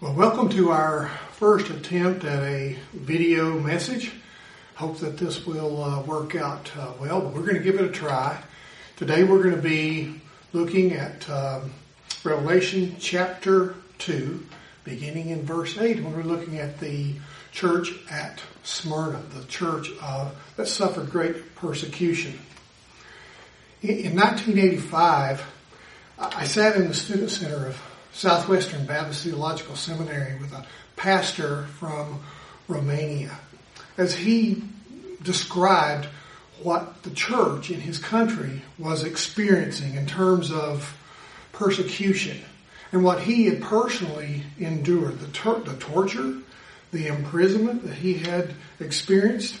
Well, welcome to our first attempt at a video message. Hope that this will uh, work out uh, well, but we're going to give it a try. Today we're going to be looking at um, Revelation chapter 2, beginning in verse 8, when we're looking at the church at Smyrna, the church that suffered great persecution. In 1985, I sat in the student center of Southwestern Baptist Theological Seminary with a pastor from Romania as he described what the church in his country was experiencing in terms of persecution and what he had personally endured the, the torture, the imprisonment that he had experienced,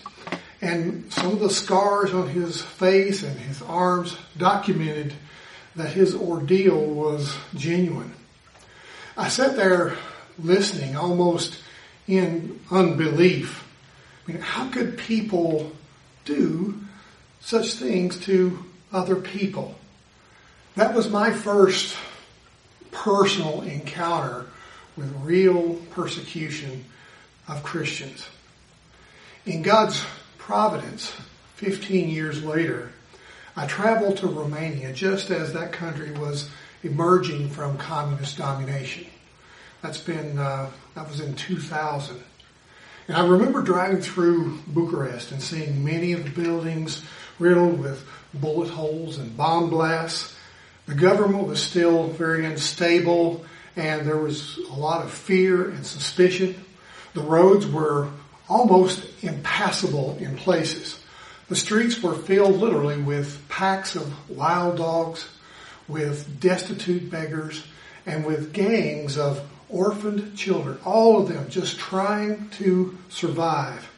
and some of the scars on his face and his arms documented that his ordeal was genuine. I sat there listening almost in unbelief. I mean, how could people do such things to other people? That was my first personal encounter with real persecution of Christians. In God's providence, 15 years later, I traveled to Romania just as that country was emerging from communist domination. That's been, uh, that was in 2000. And I remember driving through Bucharest and seeing many of the buildings riddled with bullet holes and bomb blasts. The government was still very unstable and there was a lot of fear and suspicion. The roads were almost impassable in places. The streets were filled literally with packs of wild dogs, with destitute beggars, and with gangs of orphaned children, all of them just trying to survive.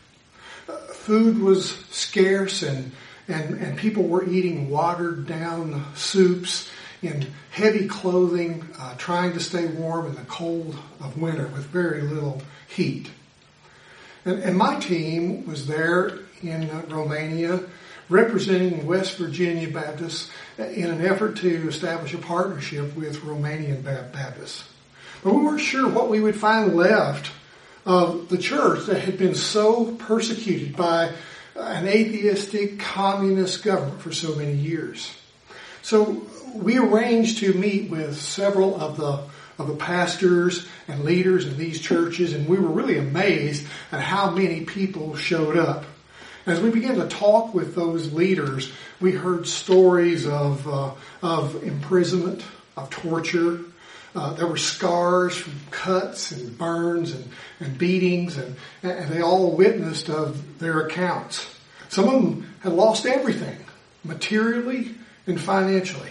Uh, food was scarce and, and, and people were eating watered down soups in heavy clothing, uh, trying to stay warm in the cold of winter with very little heat. And, and my team was there in uh, Romania representing West Virginia Baptists in an effort to establish a partnership with Romanian Baptists. But we weren't sure what we would find left of the church that had been so persecuted by an atheistic communist government for so many years. So we arranged to meet with several of the of the pastors and leaders in these churches, and we were really amazed at how many people showed up. As we began to talk with those leaders, we heard stories of uh, of imprisonment, of torture, uh, there were scars from cuts and burns and, and beatings, and, and they all witnessed of their accounts. Some of them had lost everything, materially and financially.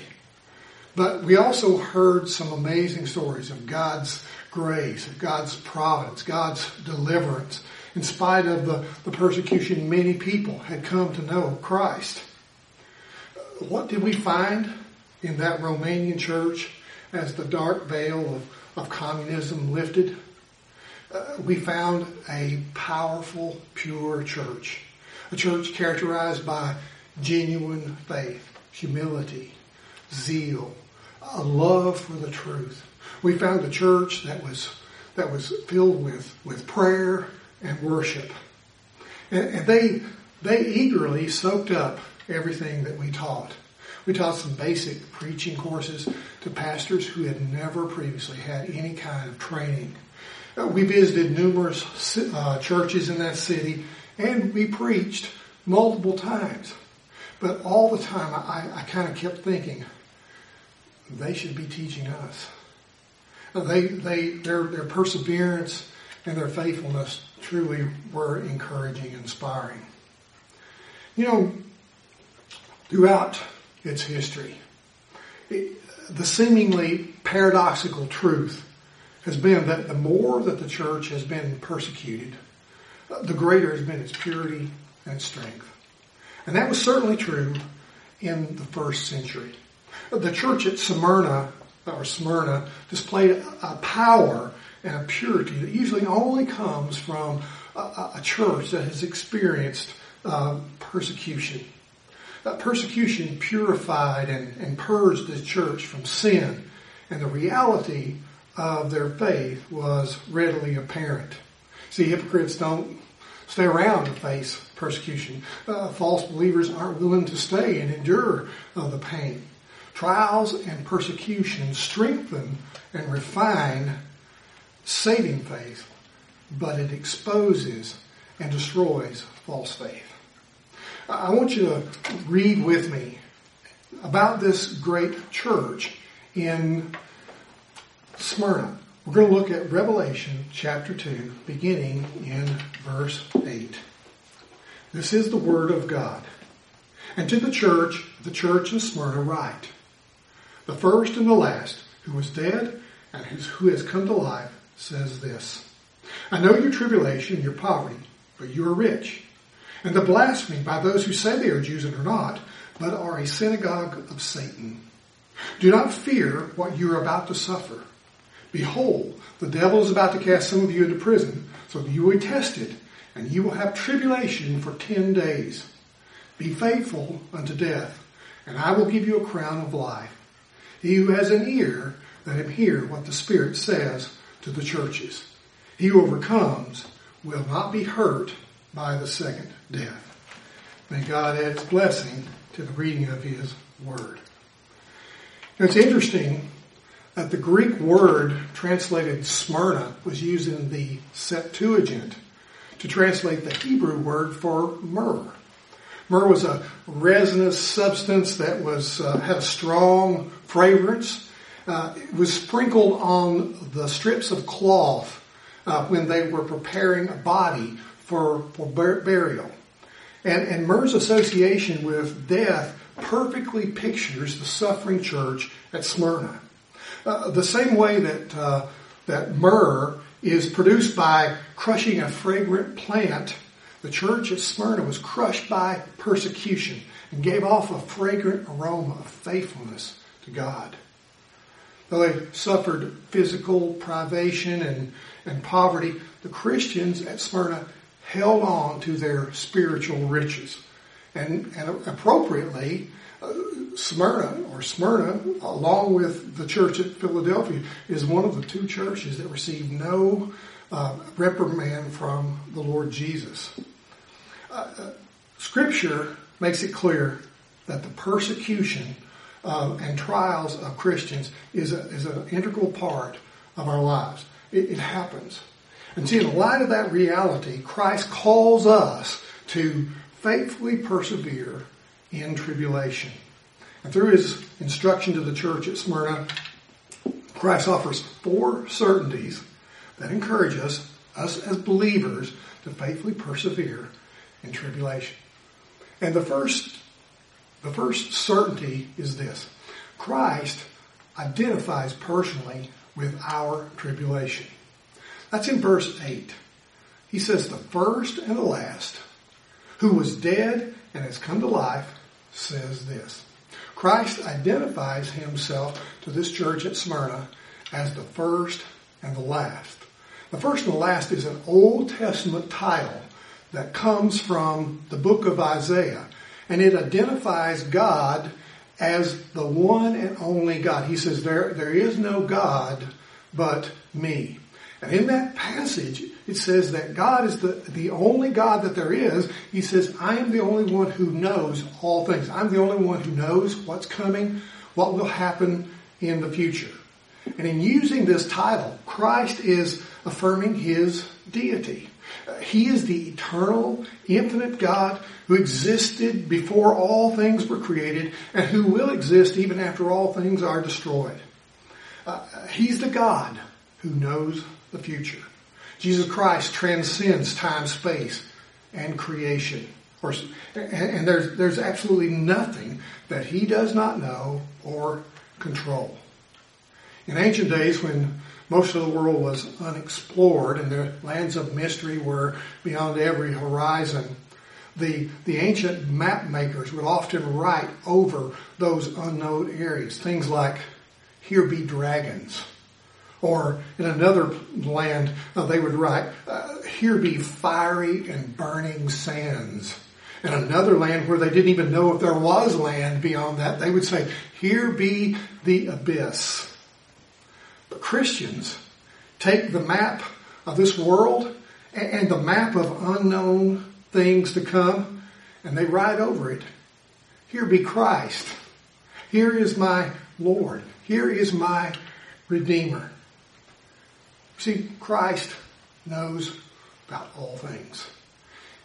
But we also heard some amazing stories of God's grace, of God's providence, God's deliverance. In spite of the, the persecution, many people had come to know Christ. What did we find in that Romanian church? as the dark veil of, of communism lifted, uh, we found a powerful, pure church. A church characterized by genuine faith, humility, zeal, a love for the truth. We found a church that was that was filled with, with prayer and worship. And, and they they eagerly soaked up everything that we taught. We taught some basic preaching courses to pastors who had never previously had any kind of training. Uh, we visited numerous uh, churches in that city and we preached multiple times. But all the time I, I kind of kept thinking, they should be teaching us. Uh, they, they, their, their perseverance and their faithfulness truly were encouraging, inspiring. You know, throughout its history. It, the seemingly paradoxical truth has been that the more that the church has been persecuted, the greater has been its purity and strength. And that was certainly true in the first century. The church at Smyrna, or Smyrna, displayed a power and a purity that usually only comes from a, a church that has experienced uh, persecution that persecution purified and, and purged the church from sin and the reality of their faith was readily apparent. See, hypocrites don't stay around to face persecution. Uh, false believers aren't willing to stay and endure uh, the pain. Trials and persecution strengthen and refine saving faith, but it exposes and destroys false faith. I want you to read with me about this great church in Smyrna. We're going to look at Revelation chapter 2, beginning in verse 8. This is the Word of God. And to the church, the church in Smyrna, write The first and the last, who was dead and who has come to life, says this I know your tribulation, your poverty, but you are rich. And the blasphemy by those who say they are Jews and are not, but are a synagogue of Satan. Do not fear what you are about to suffer. Behold, the devil is about to cast some of you into prison, so that you will be tested, and you will have tribulation for ten days. Be faithful unto death, and I will give you a crown of life. He who has an ear, let him hear what the Spirit says to the churches. He who overcomes will not be hurt by the second death. May God add his blessing to the reading of his word. Now, it's interesting that the Greek word translated Smyrna was used in the Septuagint to translate the Hebrew word for myrrh. Myrrh was a resinous substance that was uh, had a strong fragrance. Uh, it was sprinkled on the strips of cloth uh, when they were preparing a body for, for bur- burial. And, and myrrh's association with death perfectly pictures the suffering church at Smyrna. Uh, the same way that uh, that myrrh is produced by crushing a fragrant plant, the church at Smyrna was crushed by persecution and gave off a fragrant aroma of faithfulness to God. Though they suffered physical privation and, and poverty, the Christians at Smyrna held on to their spiritual riches. And, and appropriately, uh, Smyrna or Smyrna, along with the church at Philadelphia, is one of the two churches that received no uh, reprimand from the Lord Jesus. Uh, uh scripture makes it clear that the persecution uh, and trials of Christians is, a, is an integral part of our lives. It, it happens. And see, in the light of that reality, Christ calls us to faithfully persevere in tribulation. And through his instruction to the church at Smyrna, Christ offers four certainties that encourage us, us as believers, to faithfully persevere in tribulation. And the first, the first certainty is this. Christ identifies personally with our tribulation. That's in verse 8. He says, the first and the last, who was dead and has come to life, says this. Christ identifies himself to this church at Smyrna as the first and the last. The first and the last is an Old Testament title that comes from the book of Isaiah, and it identifies God as the one and only God. He says, there, there is no God but me. And in that passage, it says that God is the, the only God that there is. He says, I am the only one who knows all things. I'm the only one who knows what's coming, what will happen in the future. And in using this title, Christ is affirming his deity. He is the eternal, infinite God who existed before all things were created and who will exist even after all things are destroyed. Uh, he's the God who knows the future. Jesus Christ transcends time, space, and creation. Or, and there's, there's absolutely nothing that he does not know or control. In ancient days, when most of the world was unexplored and the lands of mystery were beyond every horizon, the, the ancient map makers would often write over those unknown areas things like, here be dragons or in another land, uh, they would write, uh, here be fiery and burning sands. In another land where they didn't even know if there was land beyond that, they would say, here be the abyss. But Christians take the map of this world and the map of unknown things to come and they ride over it. Here be Christ. Here is my Lord. Here is my Redeemer. See, Christ knows about all things.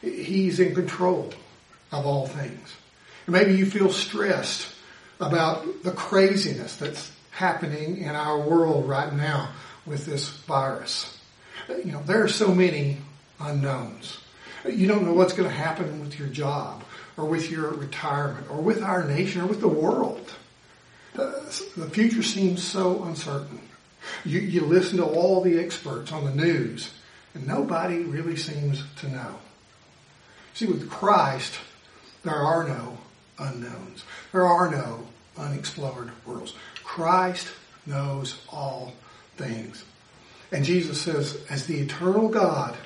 He's in control of all things. And maybe you feel stressed about the craziness that's happening in our world right now with this virus. You know, there are so many unknowns. You don't know what's going to happen with your job or with your retirement or with our nation or with the world. The future seems so uncertain. You, you listen to all the experts on the news and nobody really seems to know. See, with Christ, there are no unknowns. There are no unexplored worlds. Christ knows all things. And Jesus says, as the eternal God,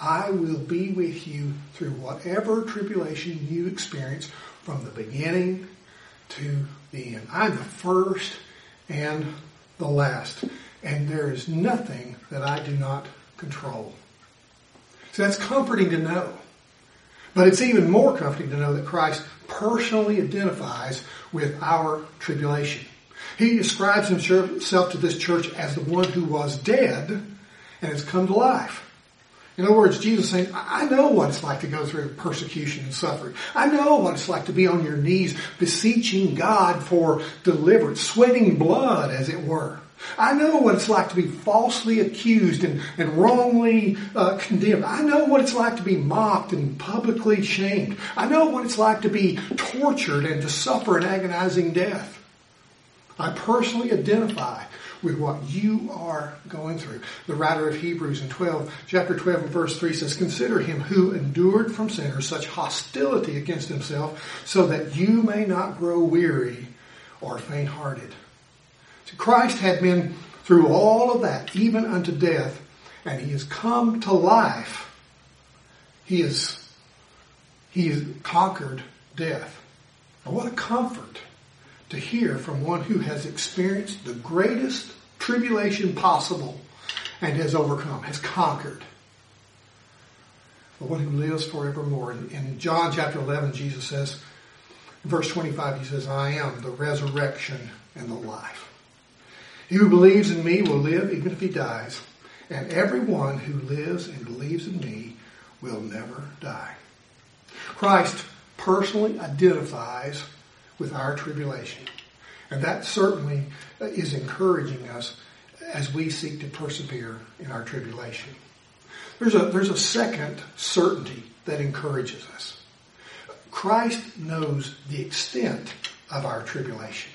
I will be with you through whatever tribulation you experience from the beginning to the end. I'm the first and the last. And there is nothing that I do not control. So that's comforting to know. But it's even more comforting to know that Christ personally identifies with our tribulation. He describes himself to this church as the one who was dead and has come to life. In other words, Jesus saying, I know what it's like to go through persecution and suffering. I know what it's like to be on your knees beseeching God for deliverance, sweating blood as it were. I know what it's like to be falsely accused and, and wrongly uh, condemned. I know what it's like to be mocked and publicly shamed. I know what it's like to be tortured and to suffer an agonizing death. I personally identify with what you are going through. The writer of Hebrews in 12, chapter 12 and verse 3 says, Consider him who endured from sinners such hostility against himself so that you may not grow weary or faint-hearted. Christ had been through all of that, even unto death, and he has come to life. He is, he has conquered death. And what a comfort to hear from one who has experienced the greatest tribulation possible and has overcome, has conquered. The one who lives forevermore. In, in John chapter 11, Jesus says, verse 25, he says, I am the resurrection and the life. He who believes in me will live even if he dies, and everyone who lives and believes in me will never die. Christ personally identifies with our tribulation. And that certainly is encouraging us as we seek to persevere in our tribulation. There's a, there's a second certainty that encourages us. Christ knows the extent of our tribulation.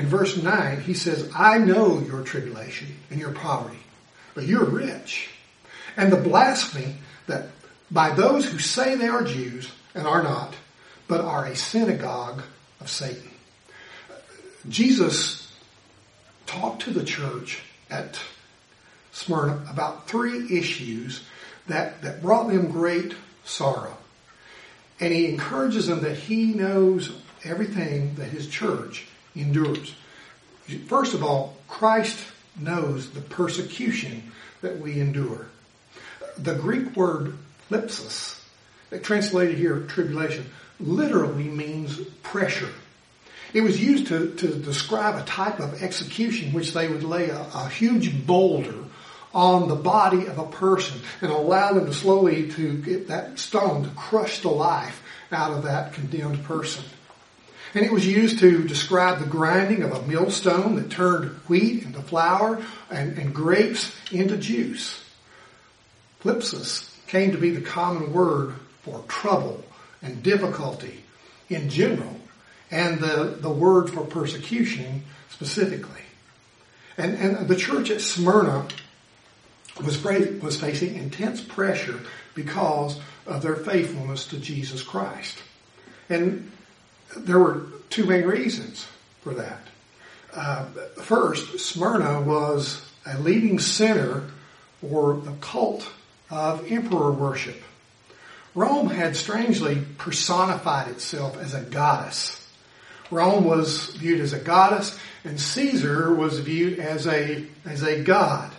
In verse 9, he says, I know your tribulation and your poverty, but you're rich. And the blasphemy that by those who say they are Jews and are not, but are a synagogue of Satan. Jesus talked to the church at Smyrna about three issues that, that brought them great sorrow. And he encourages them that he knows everything that his church endures. First of all, Christ knows the persecution that we endure. The Greek word thlipsis, translated here tribulation, literally means pressure. It was used to, to describe a type of execution which they would lay a, a huge boulder on the body of a person and allow them to slowly to get that stone to crush the life out of that condemned person. And it was used to describe the grinding of a millstone that turned wheat into flour and, and grapes into juice. Thlipsis came to be the common word for trouble and difficulty in general and the, the word for persecution specifically. And, and the church at Smyrna was, was facing intense pressure because of their faithfulness to Jesus Christ. And there were two main reasons for that. Uh, first, Smyrna was a leading center for the cult of emperor worship. Rome had strangely personified itself as a goddess Rome was viewed as a goddess, and Caesar was viewed as a, as a god.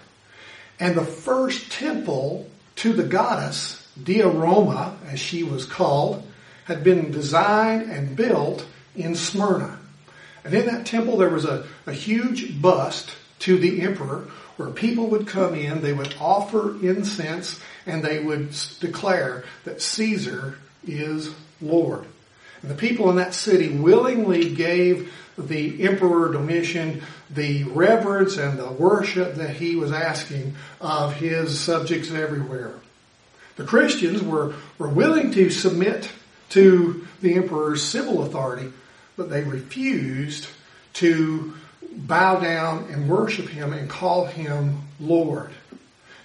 And the first temple to the goddess, Dea Roma, as she was called, had been designed and built in Smyrna. And in that temple there was a, a huge bust to the emperor where people would come in, they would offer incense, and they would declare that Caesar is Lord. And the people in that city willingly gave the Emperor Domitian the reverence and the worship that he was asking of his subjects everywhere. The Christians were, were willing to submit to the emperor's civil authority, but they refused to bow down and worship him and call him Lord.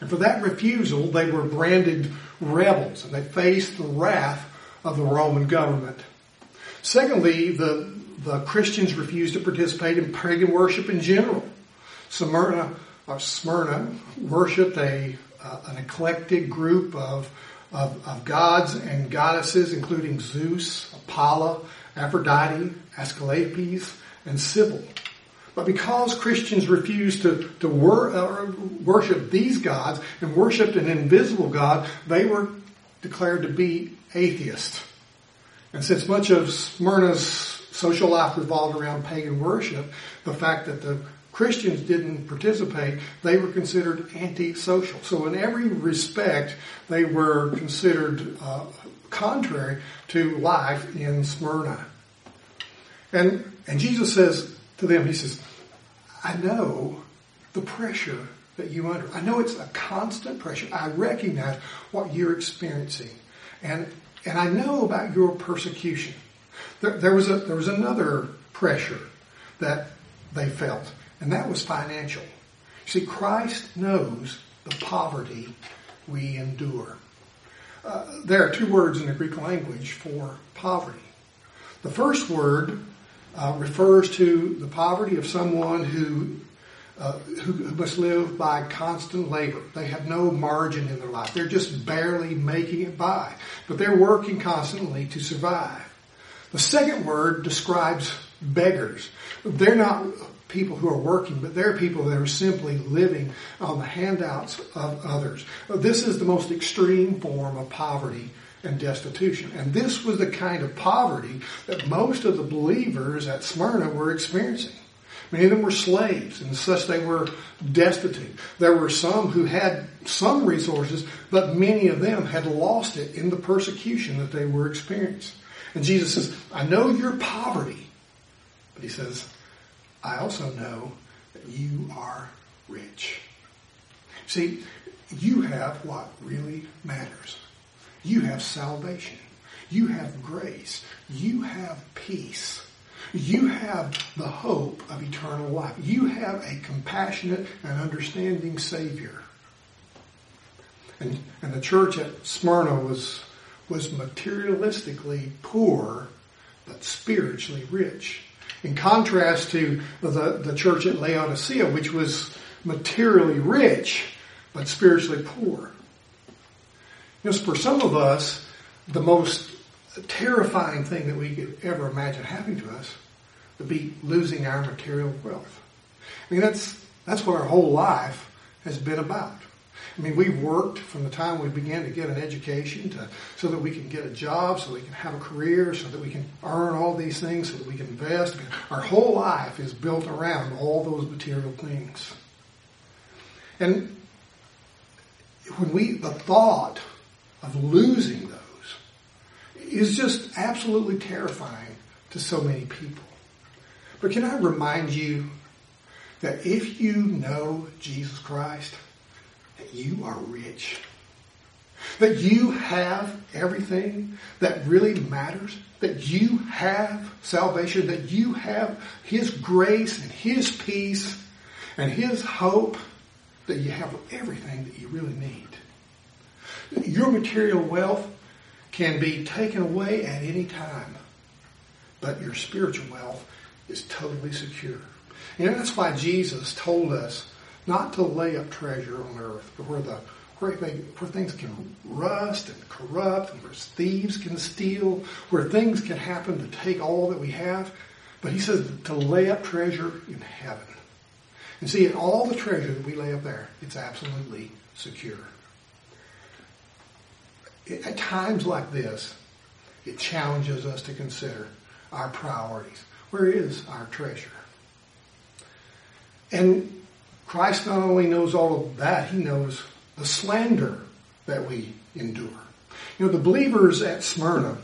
And for that refusal, they were branded rebels and they faced the wrath of the Roman government. Secondly, the, the Christians refused to participate in pagan worship in general. Smyrna, or Smyrna worshipped a, uh, an eclectic group of, of, of gods and goddesses, including Zeus, Apollo, Aphrodite, Asclepius, and Cybele. But because Christians refused to, to wor- uh, worship these gods and worshiped an invisible God, they were declared to be atheists. And since much of Smyrna's social life revolved around pagan worship, the fact that the Christians didn't participate, they were considered antisocial. So in every respect, they were considered uh, contrary to life in Smyrna. And, and Jesus says to them, he says, I know the pressure that you under. I know it's a constant pressure. I recognize what you're experiencing. And, and I know about your persecution. There, there, was a, there was another pressure that they felt, and that was financial. See, Christ knows the poverty we endure. Uh, there are two words in the Greek language for poverty. The first word uh, refers to the poverty of someone who, uh, who, who must live by constant labor. They have no margin in their life. They're just barely making it by, but they're working constantly to survive. The second word describes beggars. They're not people who are working, but they're people that are simply living on the handouts of others. This is the most extreme form of poverty and destitution. And this was the kind of poverty that most of the believers at Smyrna were experiencing. Many of them were slaves, and such they were destitute. There were some who had some resources, but many of them had lost it in the persecution that they were experiencing. And Jesus says, I know your poverty, but he says, I also know that you are rich. See, you have what really matters. You have salvation. You have grace. You have peace. You have the hope of eternal life. You have a compassionate and understanding Savior. And, and the church at Smyrna was, was materialistically poor, but spiritually rich. In contrast to the, the church at Laodicea, which was materially rich, but spiritually poor. You know, for some of us, the most terrifying thing that we could ever imagine happening to us would be losing our material wealth. I mean, that's, that's what our whole life has been about. I mean, we've worked from the time we began to get an education to, so that we can get a job, so we can have a career, so that we can earn all these things, so that we can invest. Our whole life is built around all those material things. And when we, the thought of losing those is just absolutely terrifying to so many people. But can I remind you that if you know Jesus Christ, that you are rich. That you have everything that really matters. That you have salvation. That you have His grace and His peace and His hope. That you have everything that you really need. Your material wealth can be taken away at any time, but your spiritual wealth is totally secure. And that's why Jesus told us not to lay up treasure on earth, where the where, they, where things can rust and corrupt, and where thieves can steal, where things can happen to take all that we have, But he says to lay up treasure in heaven. And see, in all the treasure that we lay up there, it's absolutely secure. At times like this, it challenges us to consider our priorities. Where is our treasure? And Christ not only knows all of that, he knows the slander that we endure. You know, the believers at Smyrna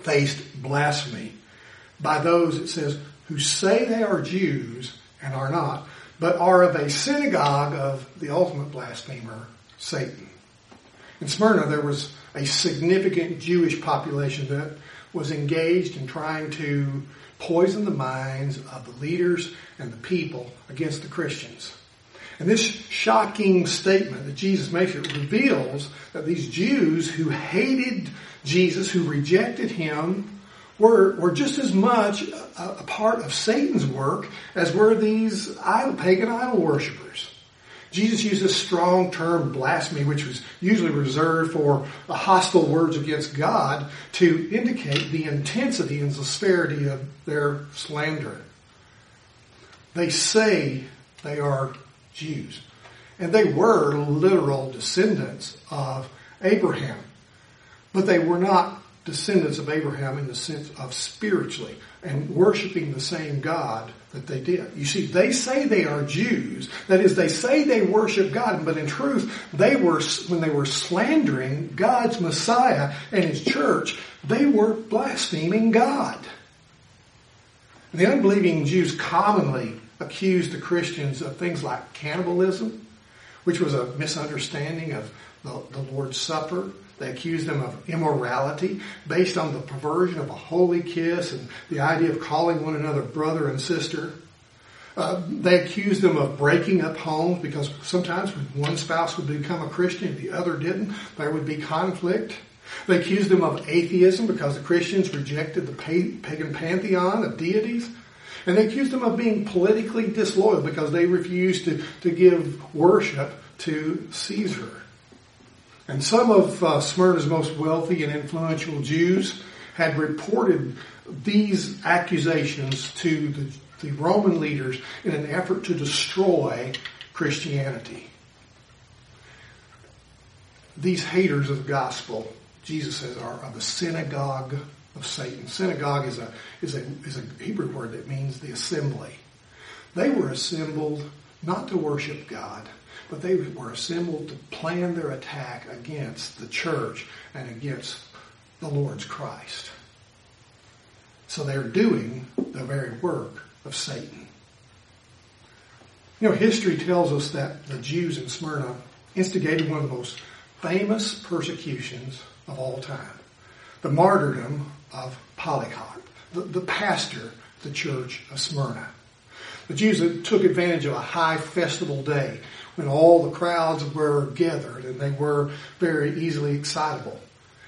faced blasphemy by those, it says, who say they are Jews and are not, but are of a synagogue of the ultimate blasphemer, Satan. In Smyrna, there was a significant Jewish population that was engaged in trying to poison the minds of the leaders and the people against the Christians. And this shocking statement that Jesus makes it reveals that these Jews who hated Jesus, who rejected him, were, were just as much a, a part of Satan's work as were these idol, pagan idol worshippers. Jesus used this strong term blasphemy, which was usually reserved for hostile words against God, to indicate the intensity and severity of their slander. They say they are Jews. And they were literal descendants of Abraham. But they were not descendants of Abraham in the sense of spiritually and worshiping the same God that they did. You see, they say they are Jews. That is, they say they worship God, but in truth, they were, when they were slandering God's Messiah and His church, they were blaspheming God. The unbelieving Jews commonly accused the Christians of things like cannibalism, which was a misunderstanding of the, the Lord's Supper. They accused them of immorality based on the perversion of a holy kiss and the idea of calling one another brother and sister. Uh, they accused them of breaking up homes because sometimes when one spouse would become a Christian and the other didn't, there would be conflict. They accused them of atheism because the Christians rejected the pagan pantheon of deities. And they accused them of being politically disloyal because they refused to, to give worship to Caesar. And some of uh, Smyrna's most wealthy and influential Jews had reported these accusations to the, the Roman leaders in an effort to destroy Christianity. These haters of the gospel, Jesus says, are of the synagogue of Satan. Synagogue is a, is a, is a Hebrew word that means the assembly. They were assembled not to worship God, but they were assembled to plan their attack against the church and against the Lord's Christ. So they're doing the very work of Satan. You know, history tells us that the Jews in Smyrna instigated one of the most famous persecutions of all time. The martyrdom of Polycarp, the, the pastor of the church of Smyrna. The Jews took advantage of a high festival day when all the crowds were gathered and they were very easily excitable.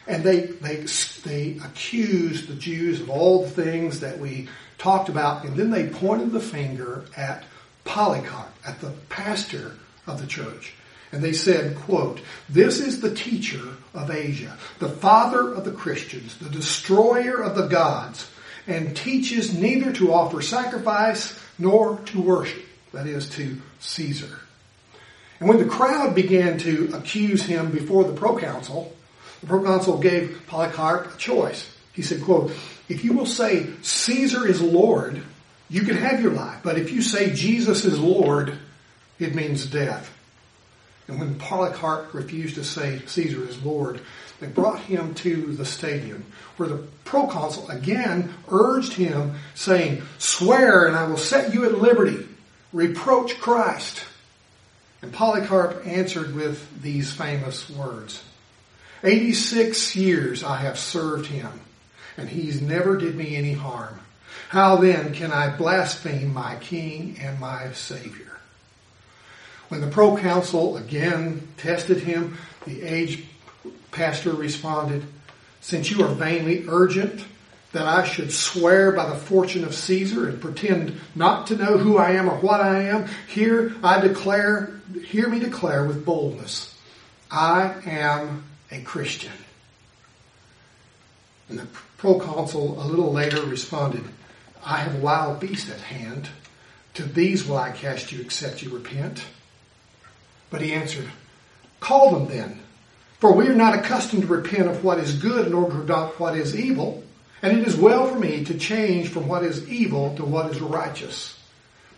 And they, they, they accused the Jews of all the things that we talked about, and then they pointed the finger at Polycarp, at the pastor of the church. And they said, quote, This is the teacher of Asia, the father of the Christians, the destroyer of the gods, and teaches neither to offer sacrifice nor to worship, that is, to Caesar. And when the crowd began to accuse him before the proconsul, the proconsul gave Polycarp a choice. He said, quote, if you will say Caesar is Lord, you can have your life. But if you say Jesus is Lord, it means death. And when Polycarp refused to say Caesar is Lord, they brought him to the stadium where the proconsul again urged him, saying, Swear and I will set you at liberty. Reproach Christ. And Polycarp answered with these famous words 86 years I have served him, and he's never did me any harm. How then can I blaspheme my king and my savior? When the proconsul again tested him, the aged pastor responded, Since you are vainly urgent that I should swear by the fortune of Caesar and pretend not to know who I am or what I am, here I declare, hear me declare with boldness, I am a Christian. And the proconsul a little later responded, I have wild beast at hand. To these will I cast you except you repent. But he answered, Call them then, for we are not accustomed to repent of what is good in order to adopt what is evil. And it is well for me to change from what is evil to what is righteous.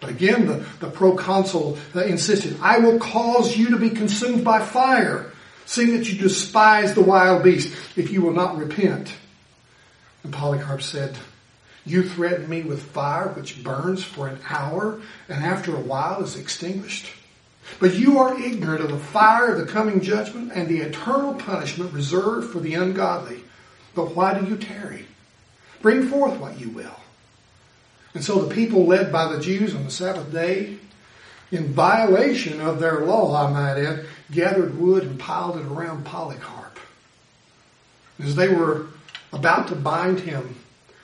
But again, the, the proconsul uh, insisted, I will cause you to be consumed by fire, seeing that you despise the wild beast, if you will not repent. And Polycarp said, You threaten me with fire which burns for an hour and after a while is extinguished. But you are ignorant of the fire of the coming judgment and the eternal punishment reserved for the ungodly. But why do you tarry? Bring forth what you will. And so the people led by the Jews on the Sabbath day, in violation of their law, I might add, gathered wood and piled it around Polycarp. As they were about to bind him,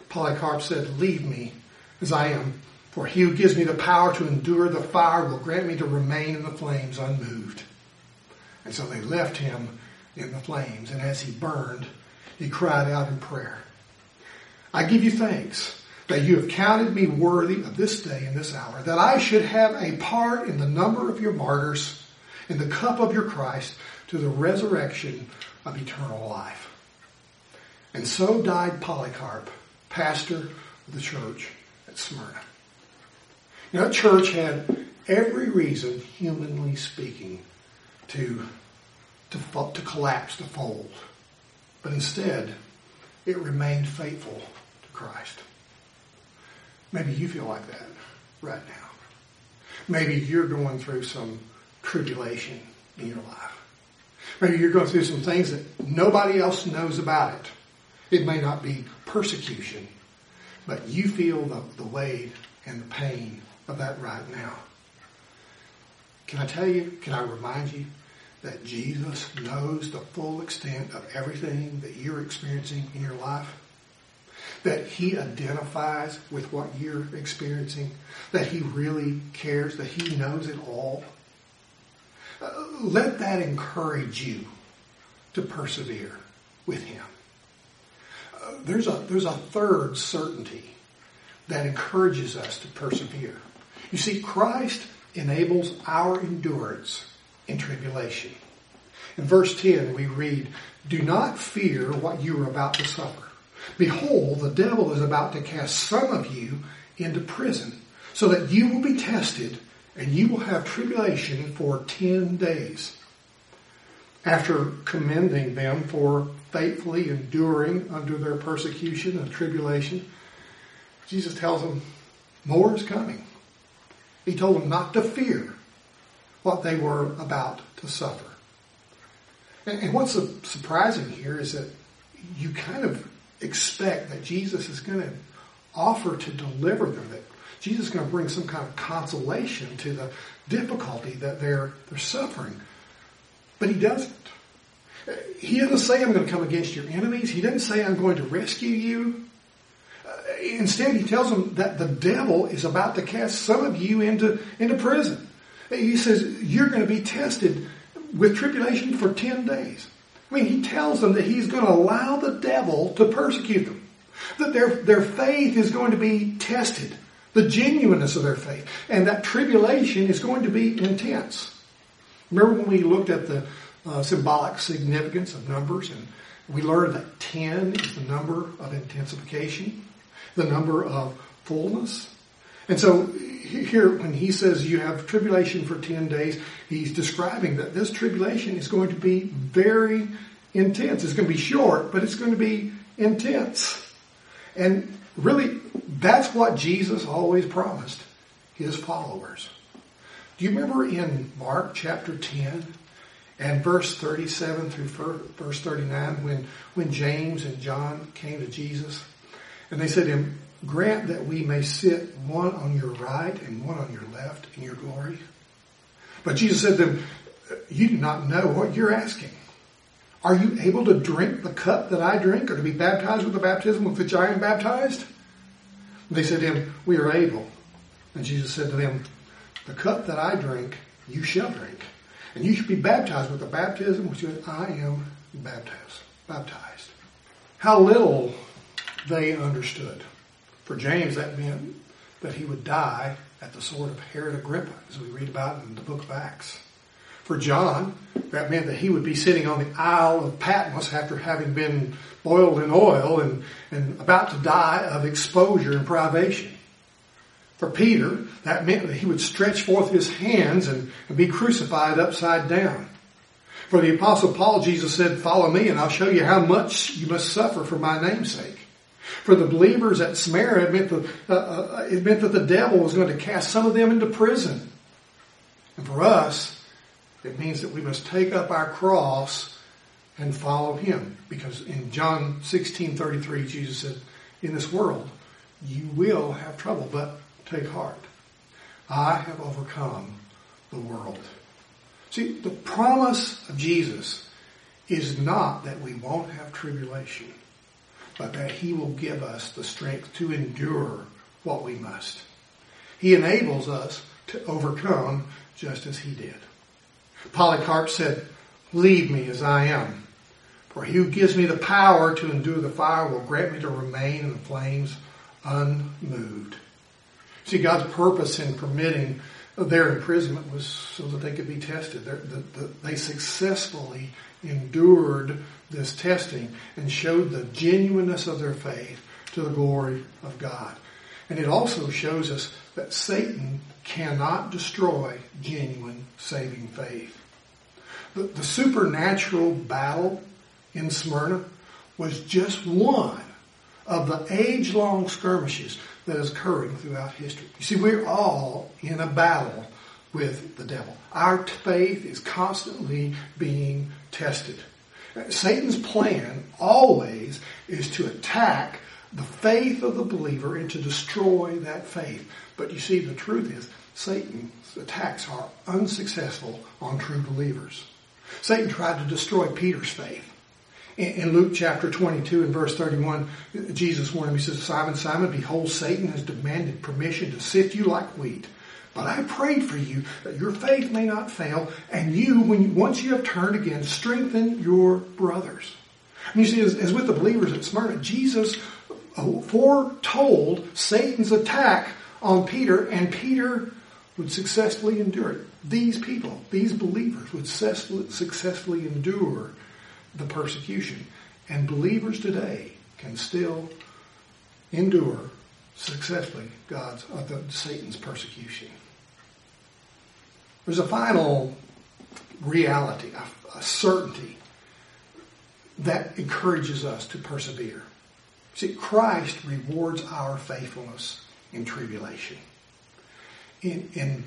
Polycarp said, Leave me as I am, for he who gives me the power to endure the fire will grant me to remain in the flames unmoved. And so they left him in the flames, and as he burned, he cried out in prayer. I give you thanks that you have counted me worthy of this day and this hour, that I should have a part in the number of your martyrs, in the cup of your Christ, to the resurrection of eternal life. And so died Polycarp, pastor of the church at Smyrna. You know, that church had every reason, humanly speaking, to, to, to collapse, to fold. But instead, it remained faithful to Christ. Maybe you feel like that right now. Maybe you're going through some tribulation in your life. Maybe you're going through some things that nobody else knows about it. It may not be persecution, but you feel the, the weight and the pain of that right now. Can I tell you, can I remind you that Jesus knows the full extent of everything that you're experiencing in your life? that he identifies with what you're experiencing, that he really cares, that he knows it all. Uh, let that encourage you to persevere with him. Uh, there's a there's a third certainty that encourages us to persevere. You see, Christ enables our endurance in tribulation. In verse 10, we read, Do not fear what you are about to suffer. Behold, the devil is about to cast some of you into prison, so that you will be tested, and you will have tribulation for ten days. After commending them for faithfully enduring under their persecution and tribulation, Jesus tells them more is coming. He told them not to fear what they were about to suffer. And, what's surprising here is that you kind of expect that Jesus is going to offer to deliver them, that Jesus is going to bring some kind of consolation to the difficulty that they're, they're suffering. But he doesn't. He doesn't say, I'm going to come against your enemies. He doesn't say, I'm going to rescue you. Instead, he tells them that the devil is about to cast some of you into, into prison. He says, you're going to be tested with tribulation for 10 days. I mean, he tells them that he's going to allow the devil to persecute them. That their, their faith is going to be tested. The genuineness of their faith. And that tribulation is going to be intense. Remember when we looked at the uh, symbolic significance of numbers and we learned that 10 is the number of intensification, the number of fullness. And so here, when he says you have tribulation for 10 days, he's describing that this tribulation is going to be very intense. It's going to be short, but it's going to be intense. And really, that's what Jesus always promised his followers. Do you remember in Mark chapter 10 and verse 37 through verse 39 when, when James and John came to Jesus and they said to him, grant that we may sit one on your right and one on your left in your glory. But Jesus said to them, you do not know what you're asking. Are you able to drink the cup that I drink or to be baptized with the baptism with which I am baptized? they said to him, we are able. And Jesus said to them, the cup that I drink, you shall drink. And you should be baptized with the baptism with which I am baptized. Baptized. How little they understood For James, that meant that he would die at the sword of Herod Agrippa, as we read about in the book of Acts. For John, that meant that he would be sitting on the Isle of Patmos after having been boiled in oil and, and about to die of exposure and privation. For Peter, that meant that he would stretch forth his hands and, and be crucified upside down. For the apostle Paul, Jesus said, follow me and I'll show you how much you must suffer for my name's sake. For the believers at Smyrna, it meant, that, uh, uh, it meant that the devil was going to cast some of them into prison. And for us, it means that we must take up our cross and follow him. Because in John 16, 33, Jesus said, in this world, you will have trouble, but take heart. I have overcome the world. See, the promise of Jesus is not that we won't have tribulation, but that he will give us the strength to endure what we must. He enables us to overcome just as he did. Polycarp said, leave me as I am. For he who gives me the power to endure the fire will grant me to remain in the flames unmoved. See, God's purpose in permitting their imprisonment was so that they could be tested. The, the, they successfully endured this testing and showed the genuineness of their faith to the glory of God. And it also shows us that Satan cannot destroy genuine saving faith. The, the supernatural battle in Smyrna was just one of the age-long skirmishes that is occurring throughout history. You see, we're all in a battle with the devil. Our faith is constantly being tested. Satan's plan always is to attack the faith of the believer and to destroy that faith. But you see, the truth is, Satan's attacks are unsuccessful on true believers. Satan tried to destroy Peter's faith. In Luke chapter 22 and verse 31, Jesus warned him, he says, Simon, Simon, behold, Satan has demanded permission to sift you like wheat. But I prayed for you that your faith may not fail, and you, when you, once you have turned again, strengthen your brothers. And you see, as, as with the believers at Smyrna, Jesus foretold Satan's attack on Peter, and Peter would successfully endure it. These people, these believers, would successfully endure the persecution. And believers today can still endure successfully God's uh, Satan's persecution. There's a final reality, a, a certainty that encourages us to persevere. See, Christ rewards our faithfulness in tribulation. In, in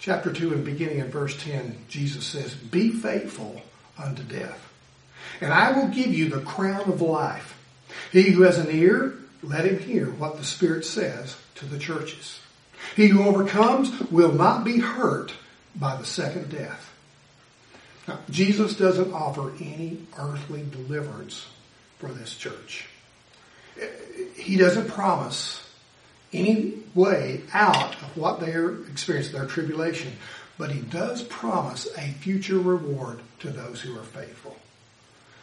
chapter 2 and beginning in verse 10, Jesus says, Be faithful unto death and I will give you the crown of life. He who has an ear, let him hear what the Spirit says to the churches. He who overcomes will not be hurt by the second death. Now, Jesus doesn't offer any earthly deliverance for this church. He doesn't promise any way out of what they're experiencing, their tribulation, but he does promise a future reward to those who are faithful.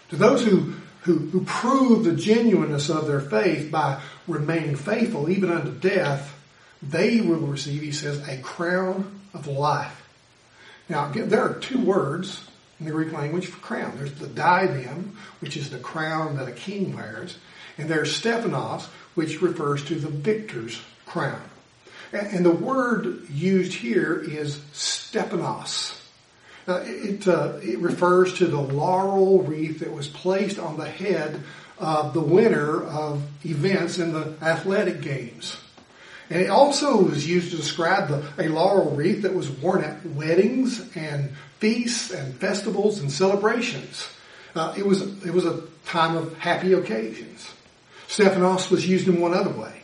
To those who, who, who prove the genuineness of their faith by remaining faithful even unto death, they will receive, he says, a crown of life. Now, there are two words in the Greek language for crown. There's the diadem, which is the crown that a king wears, and there's Stephanos, which refers to the victor's crown. And the word used here is Stephanos. Uh, it, uh, it refers to the laurel wreath that was placed on the head of the winner of events in the athletic games. And it also was used to describe the, a laurel wreath that was worn at weddings and feasts and festivals and celebrations. Uh, it was it was a time of happy occasions. Stephanos was used in one other way.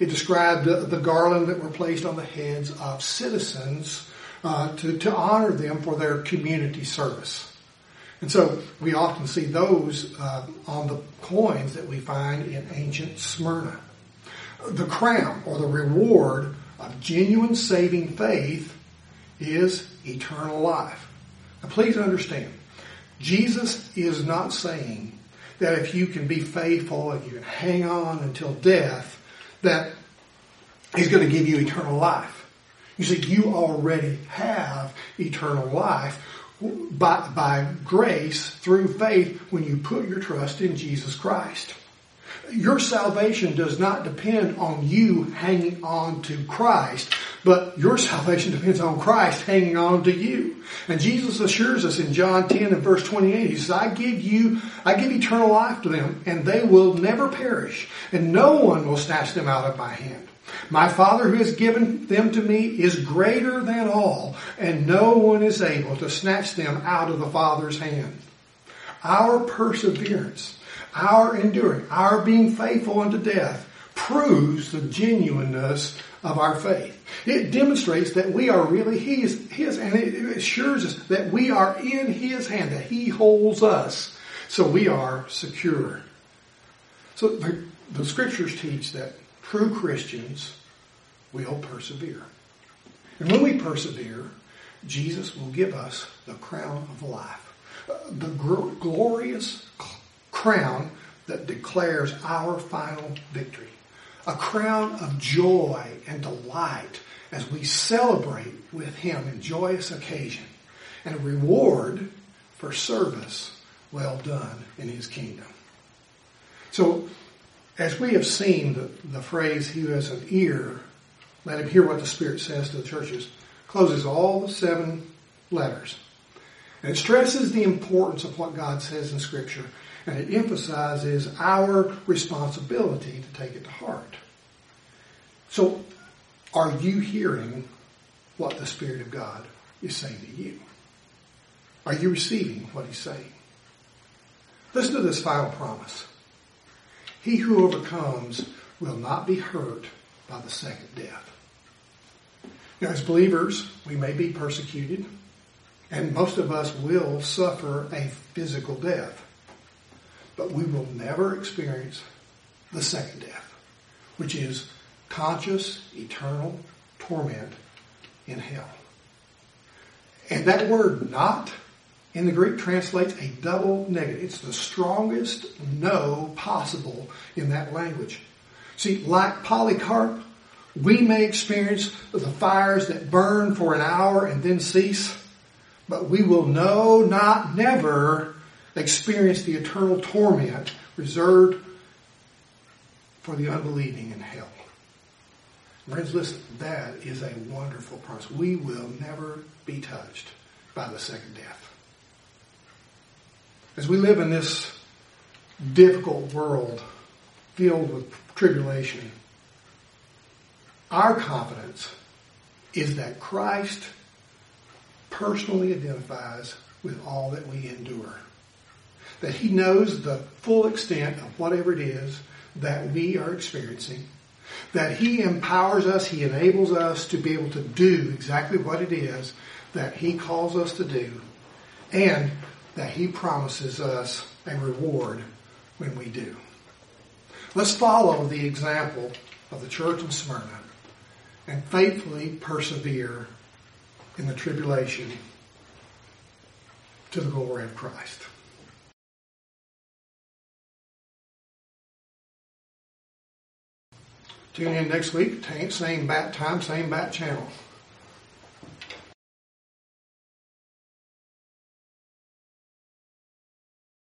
It described the, the garland that were placed on the heads of citizens uh, to, to honor them for their community service. And so we often see those uh, on the coins that we find in ancient Smyrna. The crown or the reward of genuine saving faith is eternal life. Now please understand, Jesus is not saying that if you can be faithful and you can hang on until death, that He's going to give you eternal life. You see, you already have eternal life by, by grace through faith when you put your trust in Jesus Christ. Your salvation does not depend on you hanging on to Christ, but your salvation depends on Christ hanging on to you. And Jesus assures us in John 10 and verse 28, He says, I give you, I give eternal life to them, and they will never perish, and no one will snatch them out of my hand. My Father who has given them to me is greater than all, and no one is able to snatch them out of the Father's hand. Our perseverance, our enduring, our being faithful unto death proves the genuineness of our faith. It demonstrates that we are really His, His, and it assures us that we are in His hand, that He holds us, so we are secure. So the, the scriptures teach that true Christians will persevere. And when we persevere, Jesus will give us the crown of life. Uh, the glorious crown that declares our final victory. A crown of joy and delight as we celebrate with Him in joyous occasion. And a reward for service well done in His kingdom. So as we have seen, the, the phrase, he who has an ear, let him hear what the Spirit says to the churches, closes all the seven letters. And it stresses the importance of what God says in Scripture, and it emphasizes our responsibility to take it to heart. So, are you hearing what the Spirit of God is saying to you? Are you receiving what He's saying? Listen to this final promise. He who overcomes will not be hurt by the second death. Now, as believers, we may be persecuted, and most of us will suffer a physical death. But we will never experience the second death, which is conscious, eternal torment in hell. And that word not in the Greek translates a double negative. It's the strongest no possible in that language. See, like Polycarp, we may experience the fires that burn for an hour and then cease, but we will know not never experience the eternal torment reserved for the unbelieving in hell. Friends, listen, that is a wonderful promise. We will never be touched by the second death. As we live in this difficult world filled with tribulation, our confidence is that Christ personally identifies with all that we endure. That he knows the full extent of whatever it is that we are experiencing. That he empowers us, he enables us to be able to do exactly what it is that he calls us to do. And that he promises us a reward when we do. Let's follow the example of the church in Smyrna and faithfully persevere in the tribulation to the glory of Christ. Tune in next week, same bat time, same bat channel.